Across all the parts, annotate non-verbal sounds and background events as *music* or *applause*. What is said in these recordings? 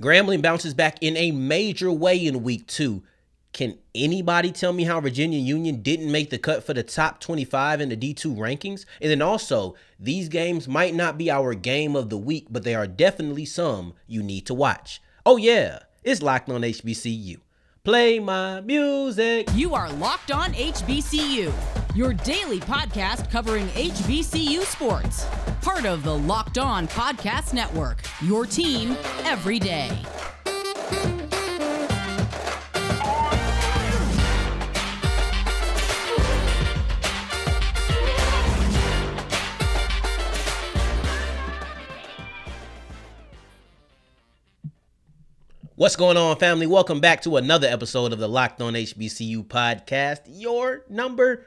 Grambling bounces back in a major way in week two. Can anybody tell me how Virginia Union didn't make the cut for the top 25 in the D2 rankings? And then also, these games might not be our game of the week, but they are definitely some you need to watch. Oh, yeah, it's Locked on HBCU. Play my music. You are Locked on HBCU, your daily podcast covering HBCU sports. Part of the Locked On Podcast Network, your team every day. What's going on, family? Welcome back to another episode of the Locked On HBCU podcast, your number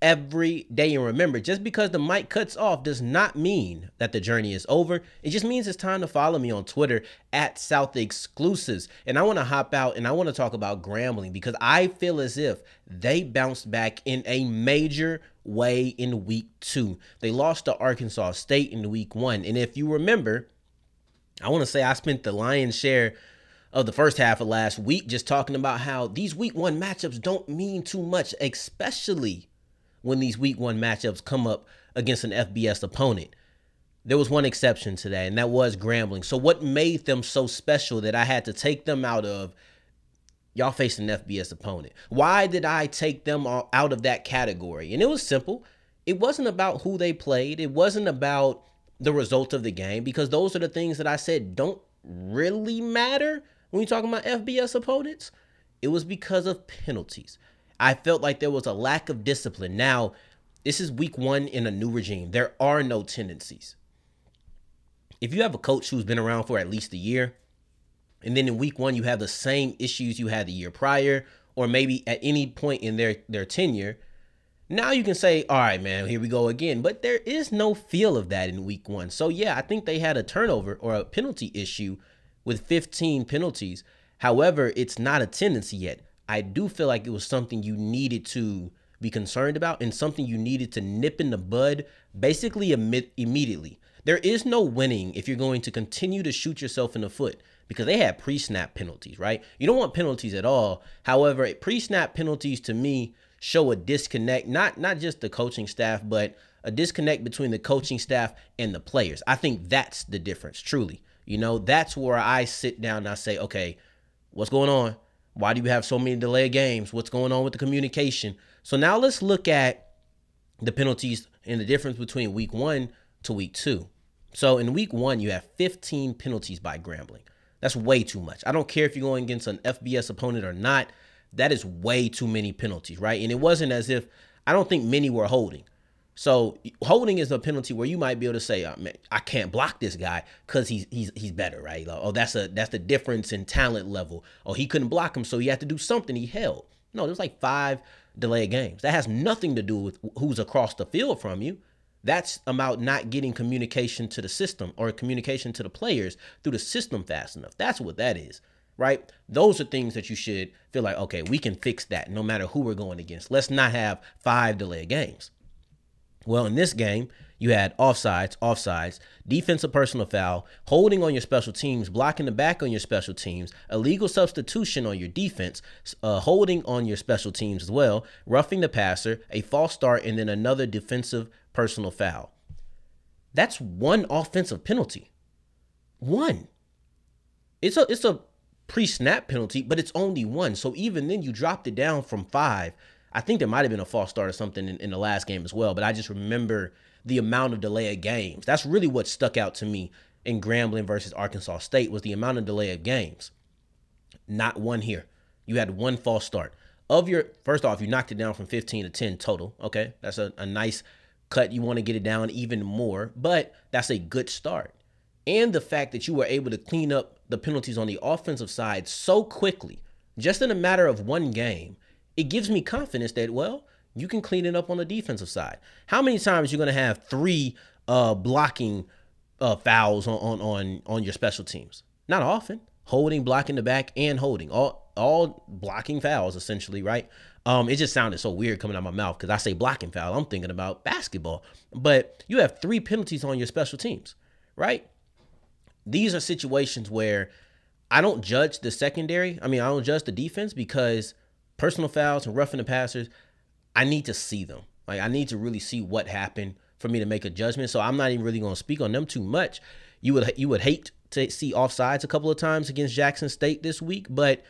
every day. And remember, just because the mic cuts off does not mean that the journey is over. It just means it's time to follow me on Twitter at South Exclusives. And I want to hop out and I want to talk about Grambling because I feel as if they bounced back in a major way in week two. They lost to Arkansas State in week one. And if you remember, I want to say I spent the lion's share of the first half of last week just talking about how these week one matchups don't mean too much, especially when these week one matchups come up against an FBS opponent. There was one exception to that, and that was Grambling. So, what made them so special that I had to take them out of? Y'all facing an FBS opponent. Why did I take them out of that category? And it was simple. It wasn't about who they played. It wasn't about the result of the game because those are the things that I said don't really matter when you're talking about FBS opponents. It was because of penalties. I felt like there was a lack of discipline. Now, this is week one in a new regime. There are no tendencies. If you have a coach who's been around for at least a year, and then in week one you have the same issues you had the year prior, or maybe at any point in their, their tenure, now you can say, all right, man, here we go again. But there is no feel of that in week one. So, yeah, I think they had a turnover or a penalty issue with 15 penalties. However, it's not a tendency yet. I do feel like it was something you needed to be concerned about and something you needed to nip in the bud basically immediately. There is no winning if you're going to continue to shoot yourself in the foot because they had pre-snap penalties, right? You don't want penalties at all. However, pre-snap penalties to me show a disconnect, not not just the coaching staff, but a disconnect between the coaching staff and the players. I think that's the difference, truly. You know, that's where I sit down and I say, okay, what's going on? Why do you have so many delayed games? What's going on with the communication? So now let's look at the penalties and the difference between week one to week two. So in week one, you have 15 penalties by Grambling. That's way too much. I don't care if you're going against an FBS opponent or not. That is way too many penalties, right? And it wasn't as if I don't think many were holding. So holding is a penalty where you might be able to say, oh, man, I can't block this guy because he's he's he's better, right? Like, oh, that's a that's the difference in talent level. Oh, he couldn't block him, so he had to do something. He held. No, there's like five delayed games. That has nothing to do with who's across the field from you. That's about not getting communication to the system or communication to the players through the system fast enough. That's what that is, right? Those are things that you should feel like, okay, we can fix that no matter who we're going against. Let's not have five delayed games. Well, in this game, you had offsides, offsides, defensive personal foul, holding on your special teams, blocking the back on your special teams, illegal substitution on your defense, uh, holding on your special teams as well, roughing the passer, a false start, and then another defensive personal foul. That's one offensive penalty. One. It's a it's a pre-snap penalty, but it's only one. So even then, you dropped it down from five I think there might have been a false start or something in, in, the last game as well, but I just remember the amount of delay of games. That's really what stuck out to me in Grambling versus Arkansas State was the amount of delay of games. Not one here. You had one false start. Of your first off, you knocked it down from 15 to 10 total. Okay. That's a, a nice cut. You want to get it down even more, but that's a good start. And the fact that you were able to clean up the penalties on the offensive side so quickly, just in a matter of one game, it gives me confidence that, well, you can clean it up on the defensive side. How many times you're going to have three uh, blocking uh, fouls on, on on on your special teams? Not often. Holding, blocking the back, and holding all all blocking fouls essentially, right? Um, it just sounded so weird coming out of my mouth because I say blocking foul. I'm thinking about basketball, but you have three penalties on your special teams, right? These are situations where I don't judge the secondary. I mean, I don't judge the defense because personal fouls and roughing the passers, I need to see them. Like I need to really see what happened for me to make a judgment. So I'm not even really going to speak on them too much. You would you would hate to see offsides a couple of times against Jackson State this week, but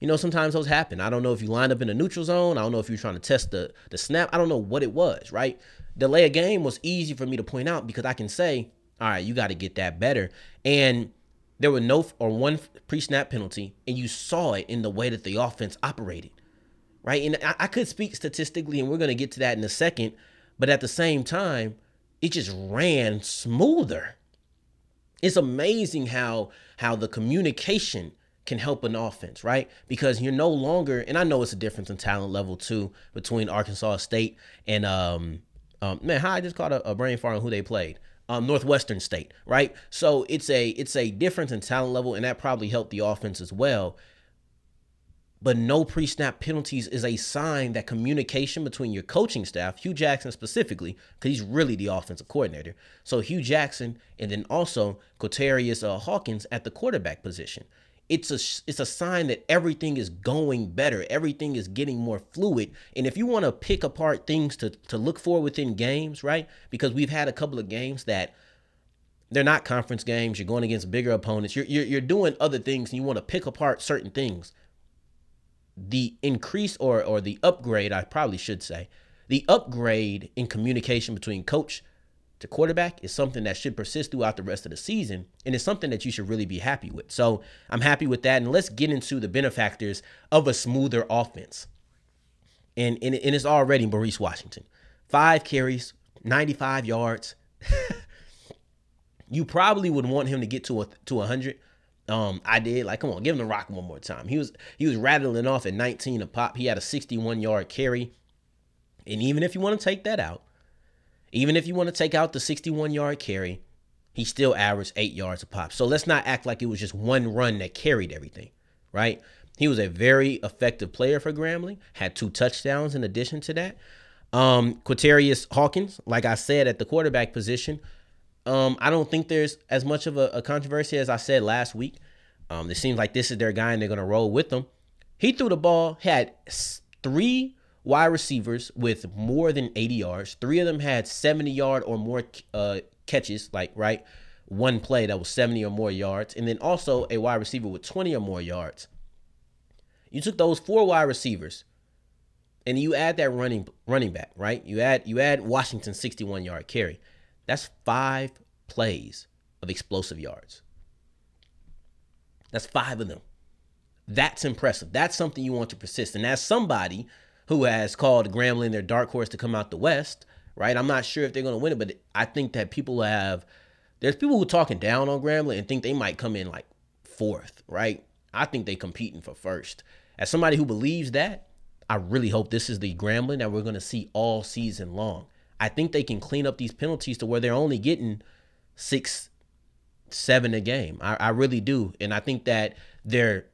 you know sometimes those happen. I don't know if you lined up in a neutral zone. I don't know if you're trying to test the the snap. I don't know what it was. Right, delay a game was easy for me to point out because I can say, all right, you got to get that better. And there were no or one pre-snap penalty, and you saw it in the way that the offense operated right? And I, I could speak statistically, and we're going to get to that in a second. But at the same time, it just ran smoother. It's amazing how how the communication can help an offense, right? Because you're no longer, and I know it's a difference in talent level too between Arkansas State and um, um man, how I just caught a, a brain fart on who they played. Um, Northwestern State, right? So it's a it's a difference in talent level, and that probably helped the offense as well but no pre snap penalties is a sign that communication between your coaching staff, Hue Jackson specifically, because he's really the offensive coordinator. So Hue Jackson and then also Quaterius uh, Hawkins at the quarterback position. It's a it's a sign that everything is going better. Everything is getting more fluid. And if you want to pick apart things to to look for within games, right? Because we've had a couple of games that they're not conference games. You're going against bigger opponents. You're, you're, you're doing other things and you want to pick apart certain things the increase or or the upgrade, I probably should say, the upgrade in communication between coach to quarterback is something that should persist throughout the rest of the season and it's something that you should really be happy with. So, I'm happy with that and let's get into the benefactors of a smoother offense. And and, and it's already Maurice Washington. 5 carries, 95 yards. *laughs* you probably would want him to get to a to 100 um, I did like, come on, give him the rock one more time. He was he was rattling off at 19 a pop. He had a 61 yard carry, and even if you want to take that out, even if you want to take out the 61 yard carry, he still averaged eight yards a pop. So let's not act like it was just one run that carried everything, right? He was a very effective player for Grambling. Had two touchdowns in addition to that. Um, Quaterius Hawkins, like I said, at the quarterback position, um, I don't think there's as much of a, a controversy as I said last week. Um, it seems like this is their guy and they're going to roll with them. He threw the ball, had three wide receivers with more than 80 yards. Three of them had 70 yard or more uh, catches, like, right? One play that was 70 or more yards. And then also a wide receiver with 20 or more yards. You took those four wide receivers and you add that running running back, right? You add you add Washington's 61 yard carry. That's five plays of explosive yards. That's five of them. That's impressive. That's something you want to persist. And as somebody who has called Grambling their dark horse to come out the West, right? I'm not sure if they're going to win it, but I think that people have, there's people who are talking down on Grambling and think they might come in like fourth, right? I think they're competing for first. As somebody who believes that, I really hope this is the Grambling that we're going to see all season long. I think they can clean up these penalties to where they're only getting six, seven a game. I, I really do. And I think that their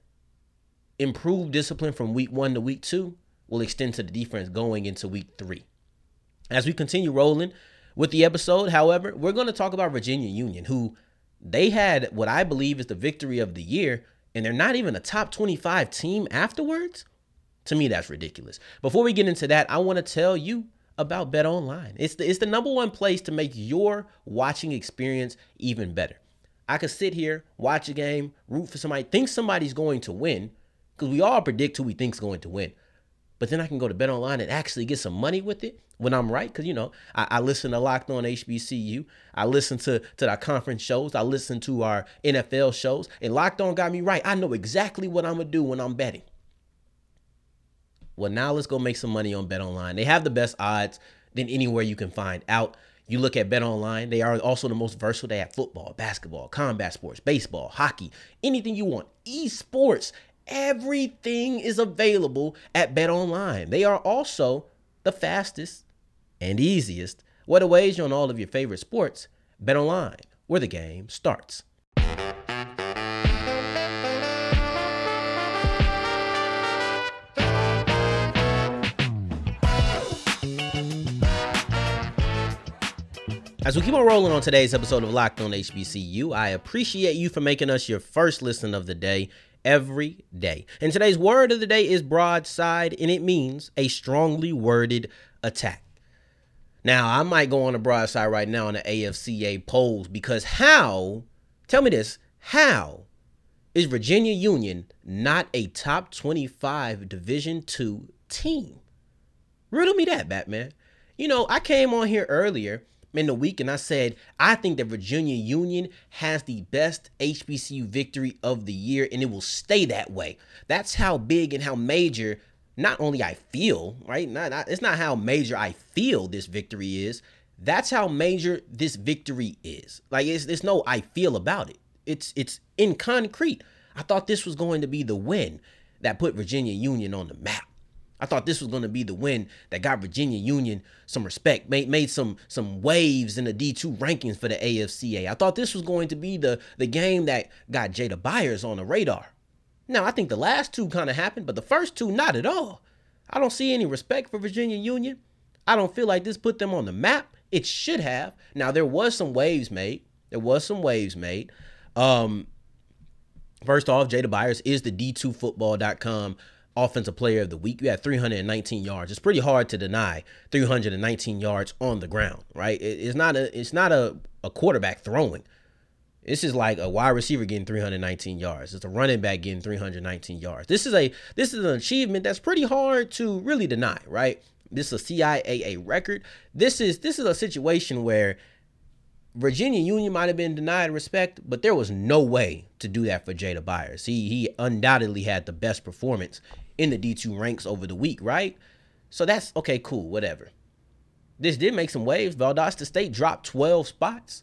improved discipline from week one to week two will extend to the defense going into week three. As we continue rolling with the episode, however, we're going to talk about Virginia Union, who they had what I believe is the victory of the year, and they're not even a top 25 team afterwards. To me, that's ridiculous. Before we get into that, I want to tell you about Bet Online. It's the, it's the number one place to make your watching experience even better. I could sit here, watch a game, root for somebody, think somebody's going to win, because we all predict who we think's going to win. But then I can go to Bet Online and actually get some money with it when I'm right. Because, you know, I, I, listen to Locked On HBCU. I listen to, to our conference shows. I listen to our NFL shows. And Locked On got me right. I know exactly what I'm to do when I'm betting. Well, now let's go make some money on Bet Online. They have the best odds than anywhere you can find out. You look at Bet Online, they are also the most versatile. They have football, basketball, combat sports, baseball, hockey, anything you want, esports. Everything is available at Bet Online. They are also the fastest and easiest What to wager on all of your favorite sports? Bet online, where the game starts. As we keep on rolling on today's episode of Locked on HBCU, I appreciate you for making us your first listen of the day every day. And today's word of the day is broadside, and it means a strongly worded attack. Now, I might go on the broadside right now on the AFCA polls because how, tell me this, how is Virginia Union not a top 25 Division 2 team? Riddle me that, Batman. You know, I came on here earlier in the week and I said, I think that Virginia Union has the best HBCU victory of the year and it will stay that way. That's how big and how major not only I feel, right? Not, not, it's not how major I feel this victory is. That's how major this victory is. Like it's there's no I feel about it. It's it's in concrete. I thought this was going to be the win that put Virginia Union on the map. I thought this was going to be the win that got Virginia Union some respect, made made some some waves in the D2 rankings for the AFCA. I thought this was going to be the the game that got Jada Byers on the radar. Now, I think the last two kind of happened, but the first two not at all. I don't see any respect for Virginia Union. I don't feel like this put them on the map. It should have. Now, there was some waves made. There was some waves made. Um, first off, Jada Byers is the D2Football.com offensive player of the week. You had 319 yards. It's pretty hard to deny 319 yards on the ground, right? it's not a it's not a, a quarterback throwing. This is like a wide receiver getting 319 yards. It's a running back getting 319 yards. This is a this is an achievement that's pretty hard to really deny, right? This is a CIAA record. This is this is a situation where Virginia Union might have been denied respect, but there was no way to do that for Jada Byers. He he undoubtedly had the best performance in the D2 ranks over the week, right? So that's okay, cool, whatever. This did make some waves. Valdosta State dropped 12 spots,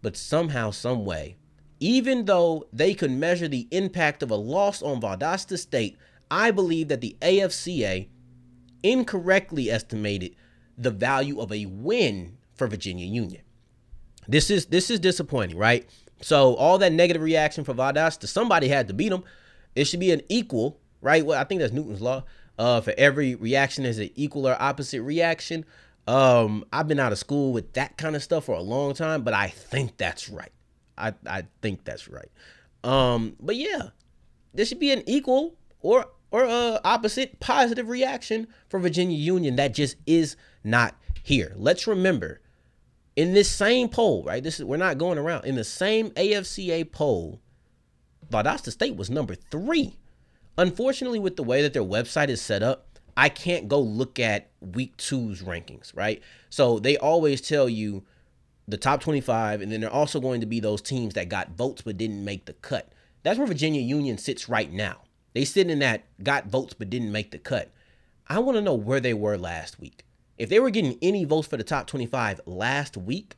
but somehow, some way, even though they could measure the impact of a loss on Valdosta State, I believe that the AFCA incorrectly estimated the value of a win for Virginia Union. This is this is disappointing, right? So all that negative reaction for Valdosta somebody had to beat him. It should be an equal, right? Well, I think that's Newton's law. Uh, for every reaction, there's an equal or opposite reaction. Um, I've been out of school with that kind of stuff for a long time, but I think that's right. I I think that's right. Um, but yeah, there should be an equal or or uh, opposite positive reaction for Virginia Union that just is not here. Let's remember in this same poll, right? This is we're not going around. In the same AFCA poll, Valdosta State was number three. Unfortunately, with the way that their website is set up, I can't go look at week two's rankings, right? So they always tell you the top 25, and then they're also going to be those teams that got votes but didn't make the cut. That's where Virginia Union sits right now. They sit in that got votes but didn't make the cut. I want to know where they were last week. If they were getting any votes for the top 25 last week,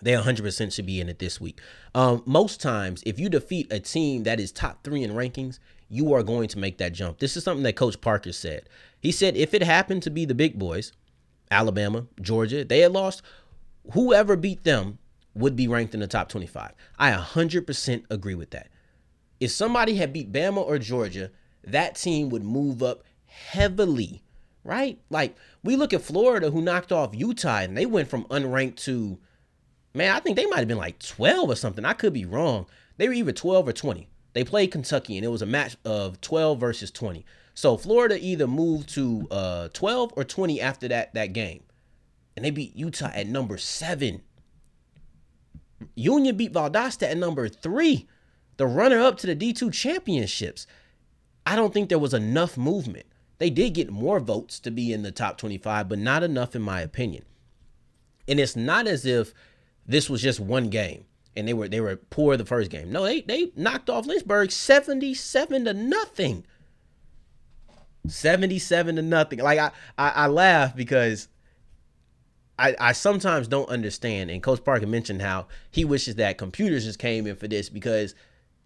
they 100% should be in it this week. Um, most times, if you defeat a team that is top three in rankings, you are going to make that jump. This is something that Coach Parker said. He said if it happened to be the big boys, Alabama, Georgia, they had lost, whoever beat them would be ranked in the top 25. I 100% agree with that. If somebody had beat Bama or Georgia, that team would move up heavily, right? Like we look at Florida who knocked off Utah and they went from unranked to man, I think they might have been like 12 or something. I could be wrong. They were either 12 or 20. They played Kentucky and it was a match of 12 versus 20. So Florida either moved to uh, 12 or 20 after that that game. And they beat Utah at number 7. Union beat Valdosta at number 3, the runner up to the D2 championships. I don't think there was enough movement. They did get more votes to be in the top 25, but not enough in my opinion. And it's not as if this was just one game and they were they were poor the first game. No, they they knocked off Lynchburg 77 to nothing. 77 to nothing. Like I I, I laugh because I, I sometimes don't understand, and Coach Parker mentioned how he wishes that computers just came in for this because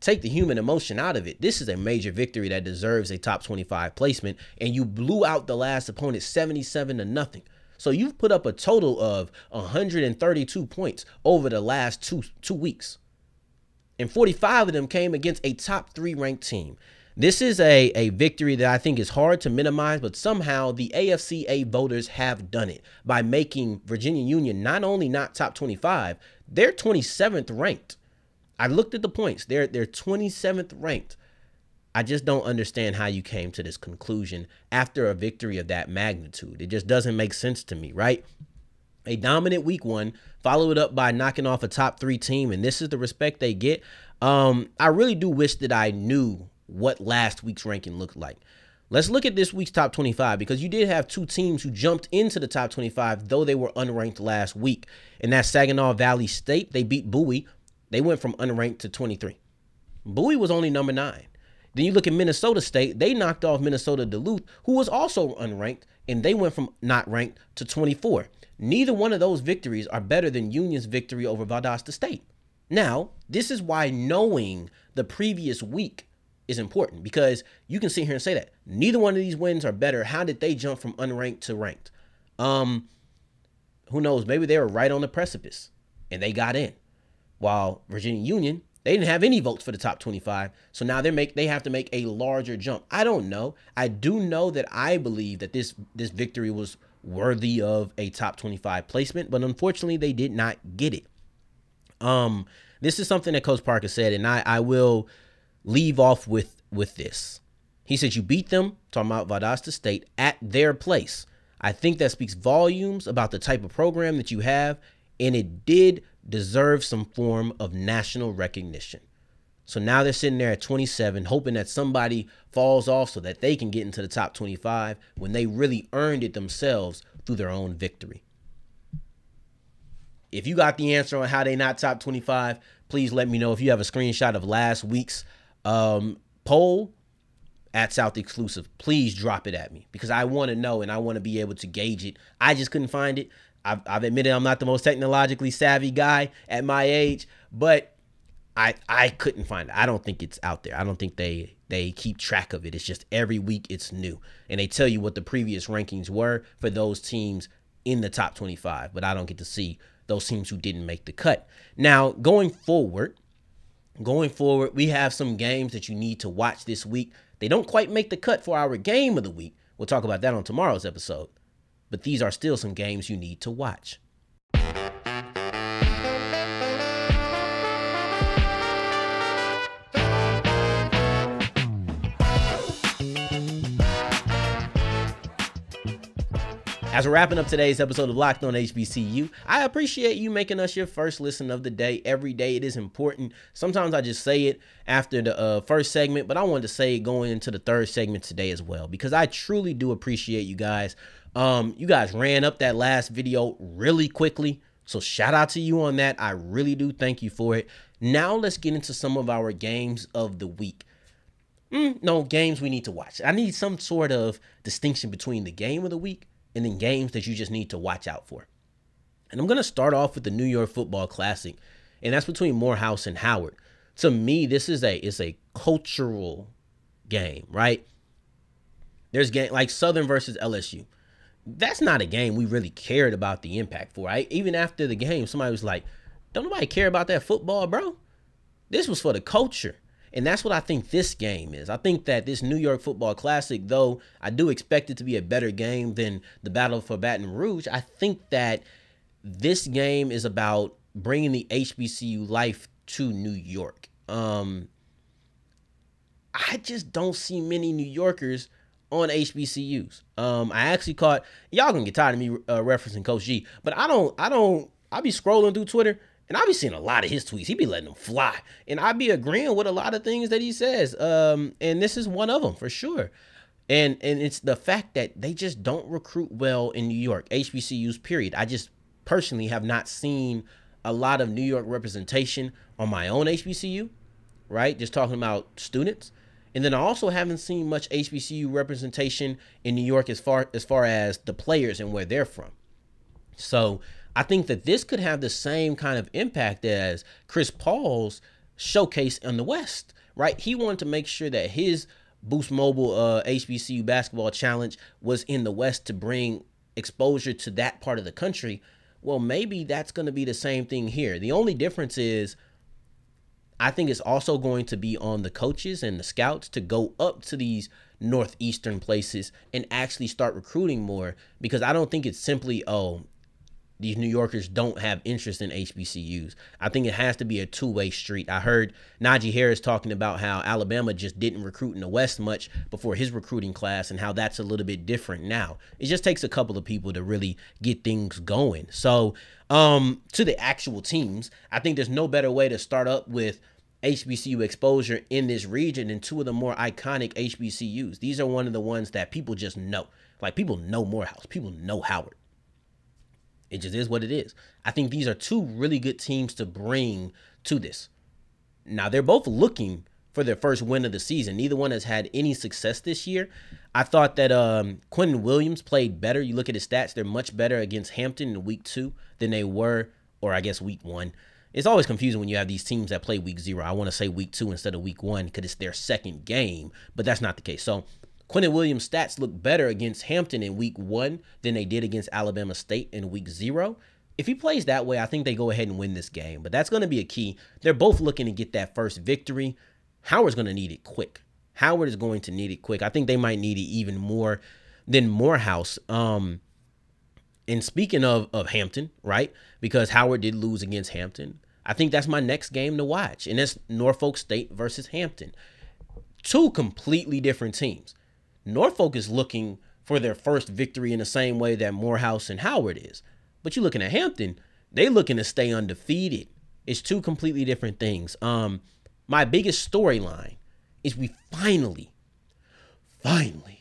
take the human emotion out of it. This is a major victory that deserves a top 25 placement, and you blew out the last opponent 77 to nothing. So you've put up a total of 132 points over the last two two weeks. And 45 of them came against a top three ranked team. This is a, a victory that I think is hard to minimize, but somehow the AFCA voters have done it by making Virginia Union not only not top 25, they're 27th ranked. I looked at the points. They're they're 27th ranked. I just don't understand how you came to this conclusion after a victory of that magnitude. It just doesn't make sense to me, right? A dominant week one, follow it up by knocking off a top three team, and this is the respect they get. Um, I really do wish that I knew what last week's ranking looked like. Let's look at this week's top 25 because you did have two teams who jumped into the top 25, though they were unranked last week. And that's Saginaw Valley State. They beat Bowie. They went from unranked to 23. Bowie was only number nine. Then you look at Minnesota State. They knocked off Minnesota Duluth, who was also unranked, and they went from not ranked to 24. Neither one of those victories are better than Union's victory over Valdosta State. Now, this is why knowing the previous week is important because you can sit here and say that neither one of these wins are better. How did they jump from unranked to ranked? Um, who knows? Maybe they were right on the precipice and they got in. While Virginia Union, they didn't have any votes for the top 25. So now they make they have to make a larger jump. I don't know. I do know that I believe that this this victory was worthy of a top 25 placement, but unfortunately they did not get it. Um, this is something that Coach Parker said, and I I will leave off with with this. He said you beat them, talking about Valdosta State, at their place. I think that speaks volumes about the type of program that you have, and it did deserve some form of national recognition. So now they're sitting there at 27, hoping that somebody falls off so that they can get into the top 25 when they really earned it themselves through their own victory. If you got the answer on how they not top 25, please let me know. If you have a screenshot of last week's um, poll at South Exclusive, please drop it at me because I want to know and I want to be able to gauge it. I just couldn't find it. I've, I've admitted I'm not the most technologically savvy guy at my age, but I I couldn't find it. I don't think it's out there. I don't think they they keep track of it. It's just every week it's new, and they tell you what the previous rankings were for those teams in the top 25. But I don't get to see those teams who didn't make the cut. Now going forward, Going forward, we have some games that you need to watch this week. They don't quite make the cut for our game of the week. We'll talk about that on tomorrow's episode. But these are still some games you need to watch. As we're wrapping up today's episode of Locked On HBCU, I appreciate you making us your first listen of the day. Every day it is important. Sometimes I just say it after the uh, first segment, but I wanted to say it going into the third segment today as well because I truly do appreciate you guys. Um, you guys ran up that last video really quickly. So shout out to you on that. I really do thank you for it. Now let's get into some of our games of the week. Mm, no, games we need to watch. I need some sort of distinction between the game of the week and then games that you just need to watch out for. And I'm going to start off with the New York Football Classic, and that's between Morehouse and Howard. To me, this is a it's a cultural game, right? There's game like Southern versus LSU. That's not a game we really cared about the impact for. Right? Even after the game, somebody was like, "Don't nobody care about that football, bro." This was for the culture. And that's what I think this game is. I think that this New York Football Classic, though I do expect it to be a better game than the Battle for Baton Rouge, I think that this game is about bringing the HBCU life to New York. Um, I just don't see many New Yorkers on HBCUs. Um, I actually caught y'all gonna get tired of me uh, referencing Coach G, but I don't. I don't. I be scrolling through Twitter and I be seeing a lot of his tweets. He be letting them fly. And I be agreeing with a lot of things that he says. Um, and this is one of them for sure. And and it's the fact that they just don't recruit well in New York, HBCUs, period. I just personally have not seen a lot of New York representation on my own HBCU, right? Just talking about students. And then I also haven't seen much HBCU representation in New York as far as far as the players and where they're from. So I think that this could have the same kind of impact as Chris Paul's showcase in the West, right? He wanted to make sure that his Boost Mobile uh, HBCU basketball challenge was in the West to bring exposure to that part of the country, well, maybe that's going to be the same thing here. The only difference is I think it's also going to be on the coaches and the scouts to go up to these northeastern places and actually start recruiting more because I don't think it's simply, oh, these New Yorkers don't have interest in HBCUs. I think it has to be a two way street. I heard Najee Harris talking about how Alabama just didn't recruit in the West much before his recruiting class and how that's a little bit different now. It just takes a couple of people to really get things going. So, um, to the actual teams, I think there's no better way to start up with HBCU exposure in this region than two of the more iconic HBCUs. These are one of the ones that people just know. Like people know Morehouse, people know Howard. It just is what it is. I think these are two really good teams to bring to this. Now, they're both looking for their first win of the season. Neither one has had any success this year. I thought that um, Quinton Williams played better. You look at his stats, they're much better against Hampton in week two than they were, or I guess week one. It's always confusing when you have these teams that play week zero. I want to say week two instead of week one because it's their second game, but that's not the case. So Quinton Williams' stats look better against Hampton in week one than they did against Alabama State in week zero. If he plays that way, I think they go ahead and win this game. But that's going to be a key. They're both looking to get that first victory. Howard's going to need it quick. Howard is going to need it quick. I think they might need it even more than Morehouse. Um, and speaking of of Hampton, right? Because Howard did lose against Hampton. I think that's my next game to watch, and that's Norfolk State versus Hampton. Two completely different teams. Norfolk is looking for their first victory in the same way that Morehouse and Howard is. But you're looking at Hampton, they looking to stay undefeated. It's two completely different things. Um, my biggest storyline is we finally, finally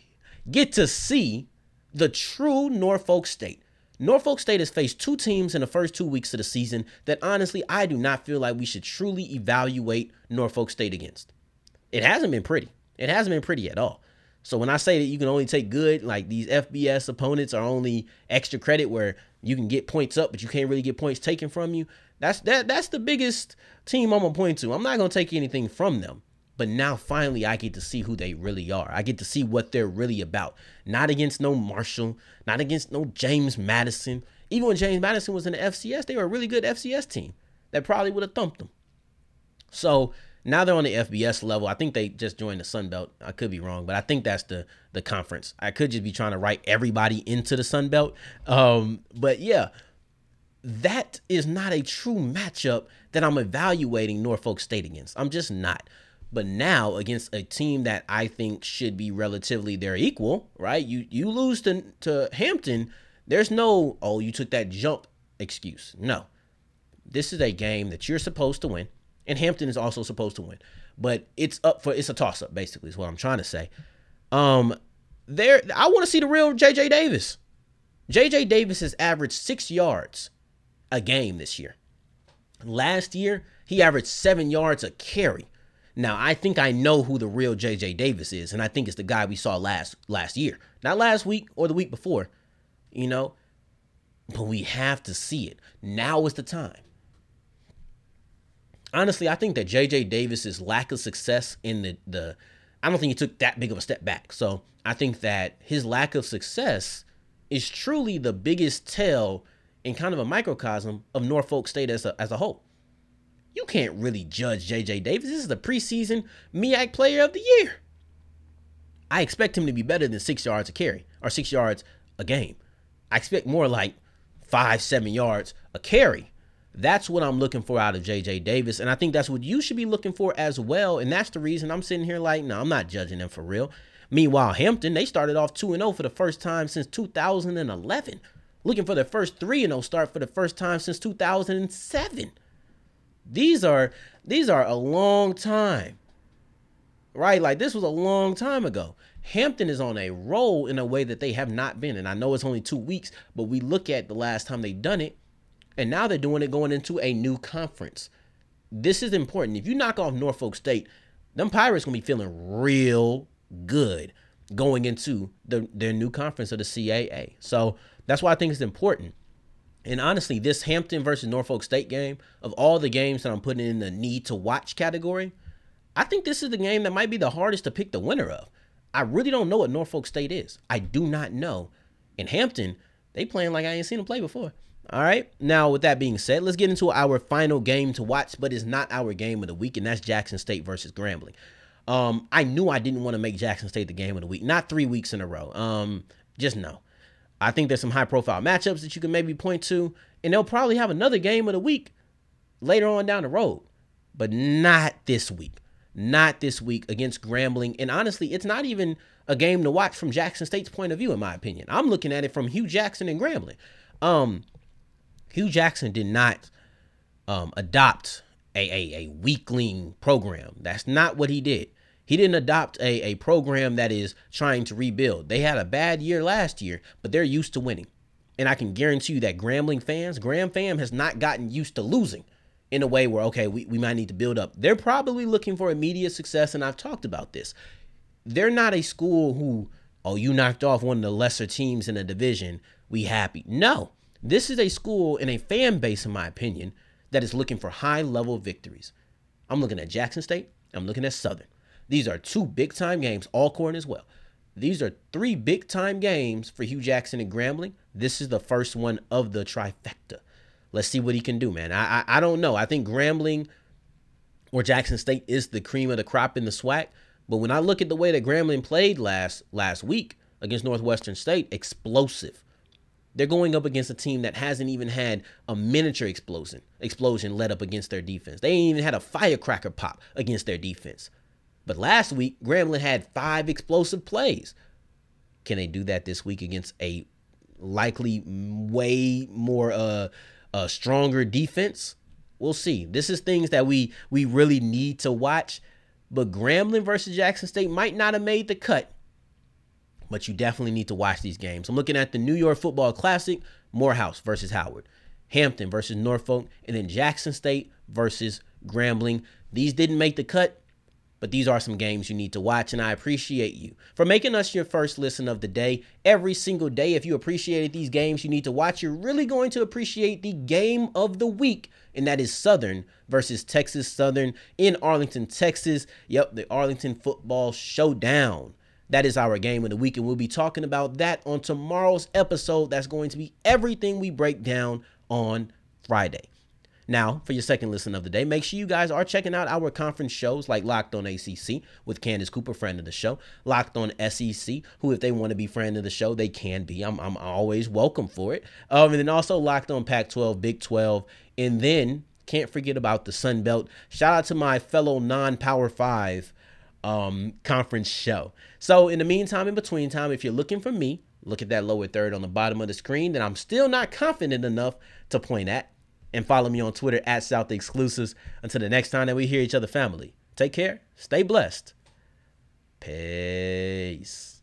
get to see the true Norfolk State. Norfolk State has faced two teams in the first two weeks of the season that honestly I do not feel like we should truly evaluate Norfolk State against. It hasn't been pretty. It hasn't been pretty at all. So when I say that you can only take good, like these FBS opponents are only extra credit where you can get points up, but you can't really get points taken from you. That's that that's the biggest team I'm gonna point to. I'm not gonna take anything from them. But now finally I get to see who they really are. I get to see what they're really about. Not against no Marshall, not against no James Madison. Even when James Madison was in the FCS, they were a really good FCS team that probably would have thumped them. So now they're on the FBS level. I think they just joined the Sun Belt. I could be wrong, but I think that's the the conference. I could just be trying to write everybody into the Sun Belt. Um, but yeah, that is not a true matchup that I'm evaluating Norfolk State against. I'm just not. But now against a team that I think should be relatively their equal, right? You you lose to to Hampton, there's no oh you took that jump excuse. No. This is a game that you're supposed to win and Hampton is also supposed to win. But it's up for it's a toss up basically is what I'm trying to say. Um, there I want to see the real JJ Davis. JJ Davis has averaged six yards a game this year. Last year he averaged seven yards a carry. Now I think I know who the real JJ Davis is, and I think it's the guy we saw last last year, not last week or the week before. You know, but we have to see it. Now is the time honestly, I think that JJ Davis's lack of success in the the I don't think he took that big of a step back. So I think that his lack of success is truly the biggest tell in kind of a microcosm of Norfolk State as a as a whole. You can't really judge JJ Davis. This is the preseason MEAC player of the year. I expect him to be better than six yards a carry or six yards a game. I expect more like five, seven yards a carry. That's what I'm looking for out of JJ Davis. And I think that's what you should be looking for as well. And that's the reason I'm sitting here like, no, I'm not judging them for real. Meanwhile, Hampton, they started off 2 0 for the first time since 2011. Looking for their first 3 0 start for the first time since 2007. These are these are a long time. Right? Like this was a long time ago. Hampton is on a roll in a way that they have not been. And I know it's only two weeks, but we look at the last time they done it and now they're doing it going into a new conference. This is important. If you knock off Norfolk State, them Pirates gonna be feeling real good going into the, their new conference of the CAA. So that's why I think it's important. And honestly, this Hampton versus Norfolk State game, of all the games that I'm putting in the need to watch category, I think this is the game that might be the hardest to pick the winner of. I really don't know what Norfolk State is. I do not know. In Hampton, they playing like I ain't seen them play before. All right. Now, with that being said, let's get into our final game to watch, but it's not our game of the week, and that's Jackson State versus Grambling. Um, I knew I didn't want to make Jackson State the game of the week, not three weeks in a row. Um, just no. I think there's some high profile matchups that you can maybe point to, and they'll probably have another game of the week later on down the road, but not this week. Not this week against Grambling. And honestly, it's not even a game to watch from Jackson State's point of view, in my opinion. I'm looking at it from Hue Jackson and Grambling. Um, Hue Jackson did not um, adopt a, a, a weakling program. That's not what he did. He didn't adopt a, a program that is trying to rebuild. They had a bad year last year, but they're used to winning. And I can guarantee you that Grambling fans, Gram fam has not gotten used to losing in a way where, okay, we, we might need to build up. They're probably looking for immediate success, and I've talked about this. They're not a school who, oh, you knocked off one of the lesser teams in a division, we happy. No, this is a school and a fan base, in my opinion, that is looking for high level victories. I'm looking at Jackson State. I'm looking at Southern. These are two big time games, Alcorn as well. These are three big time games for Hue Jackson and Grambling. This is the first one of the trifecta. Let's see what he can do, man. I, I, I don't know. I think Grambling or Jackson State is the cream of the crop in the SWAC. But when I look at the way that Grambling played last last week against Northwestern State, explosive. They're going up against a team that hasn't even had a miniature explosion explosion led up against their defense. They ain't even had a firecracker pop against their defense. But last week, Grambling had five explosive plays. Can they do that this week against a likely way more uh, uh stronger defense? We'll see. This is things that we we really need to watch. But Grambling versus Jackson State might not have made the cut but you definitely need to watch these games. I'm looking at the New York Football Classic, Morehouse versus Howard, Hampton versus Norfolk, and then Jackson State versus Grambling. These didn't make the cut, but these are some games you need to watch, and I appreciate you for making us your first listen of the day every single day. If you appreciated these games you need to watch, you're really going to appreciate the game of the week, and that is Southern versus Texas Southern in Arlington, Texas. Yep, the Arlington Football Showdown. That is our game of the week, and we'll be talking about that on tomorrow's episode. That's going to be everything we break down on Friday. Now, for your second listen of the day, make sure you guys are checking out our conference shows like Locked on ACC with Candace Cooper, friend of the show, Locked on SEC, who, if they want to be friend of the show, they can be. I'm, I'm always welcome for it. Um, and then also Locked on Pac 12, Big 12, and then can't forget about the Sun Belt. Shout out to my fellow non Power 5 um, conference show. So, in the meantime, in between time, if you're looking for me, look at that lower third on the bottom of the screen that I'm still not confident enough to point at. And follow me on Twitter at South Exclusives. Until the next time that we hear each other, family, take care, stay blessed. Peace.